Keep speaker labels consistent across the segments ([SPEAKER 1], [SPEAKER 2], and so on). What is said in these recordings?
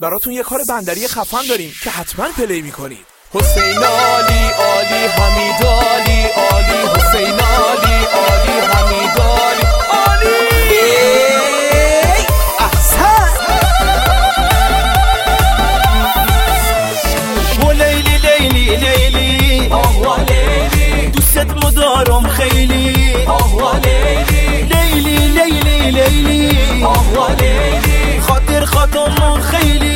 [SPEAKER 1] براتون یه کار بندری خفن داریم که حتما پلی می‌کنید. حسین علی عالی حمید عالی عالی حسین علی عالی حمید عالی عالی
[SPEAKER 2] و لیلی لیلی لیلی.
[SPEAKER 1] آه لیلی.
[SPEAKER 2] دوست مدارم خیلی.
[SPEAKER 1] آه لیلی.
[SPEAKER 2] لیلی لیلی لیلی.
[SPEAKER 1] آه لیلی.
[SPEAKER 2] خاطر خاطرمون خیلی.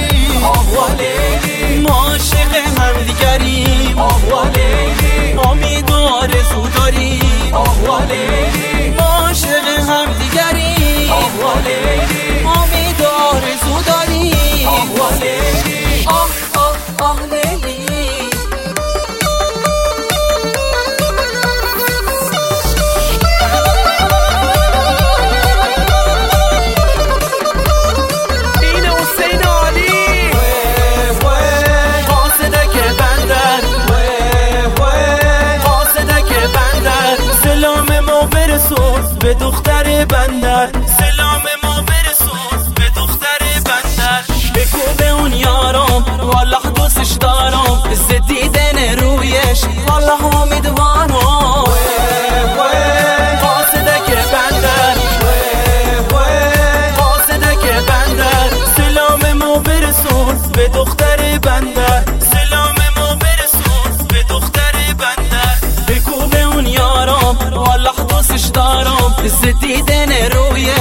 [SPEAKER 2] به دختر بندر. سلام ما برسون به دختر بندر. بگو به اون یارم والله دوستش دارم. ز دیدن رویش والله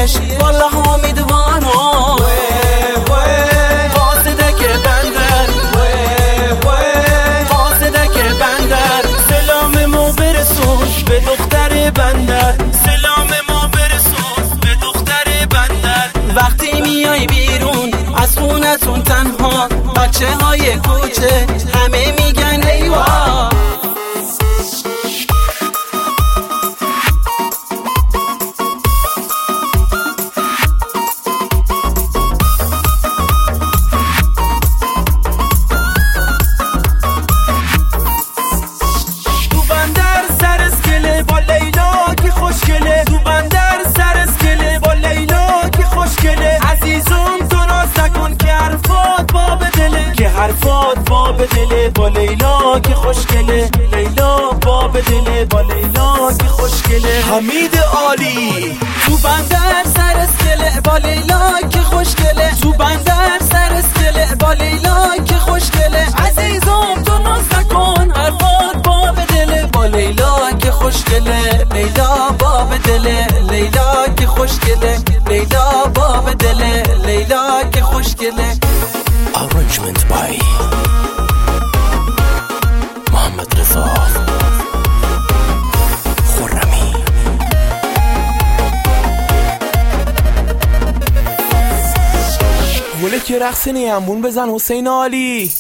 [SPEAKER 2] رویش والله امیدوارم قاصده که بندر قاصده که بندر سلام ما برسون به دختر بندر سلام ما برسون به دختر بندر وقتی میای بیرون از خونتون تنها. بچه های کوچه همه میگن حرفات باب دله با لیلا که خوشگله. لیلا باب دله با لیلا که خوشگله.
[SPEAKER 1] حمید عالی
[SPEAKER 2] تو بندر سر اسکله با لیلا.
[SPEAKER 1] که رقص نیمبون بزن حسین علی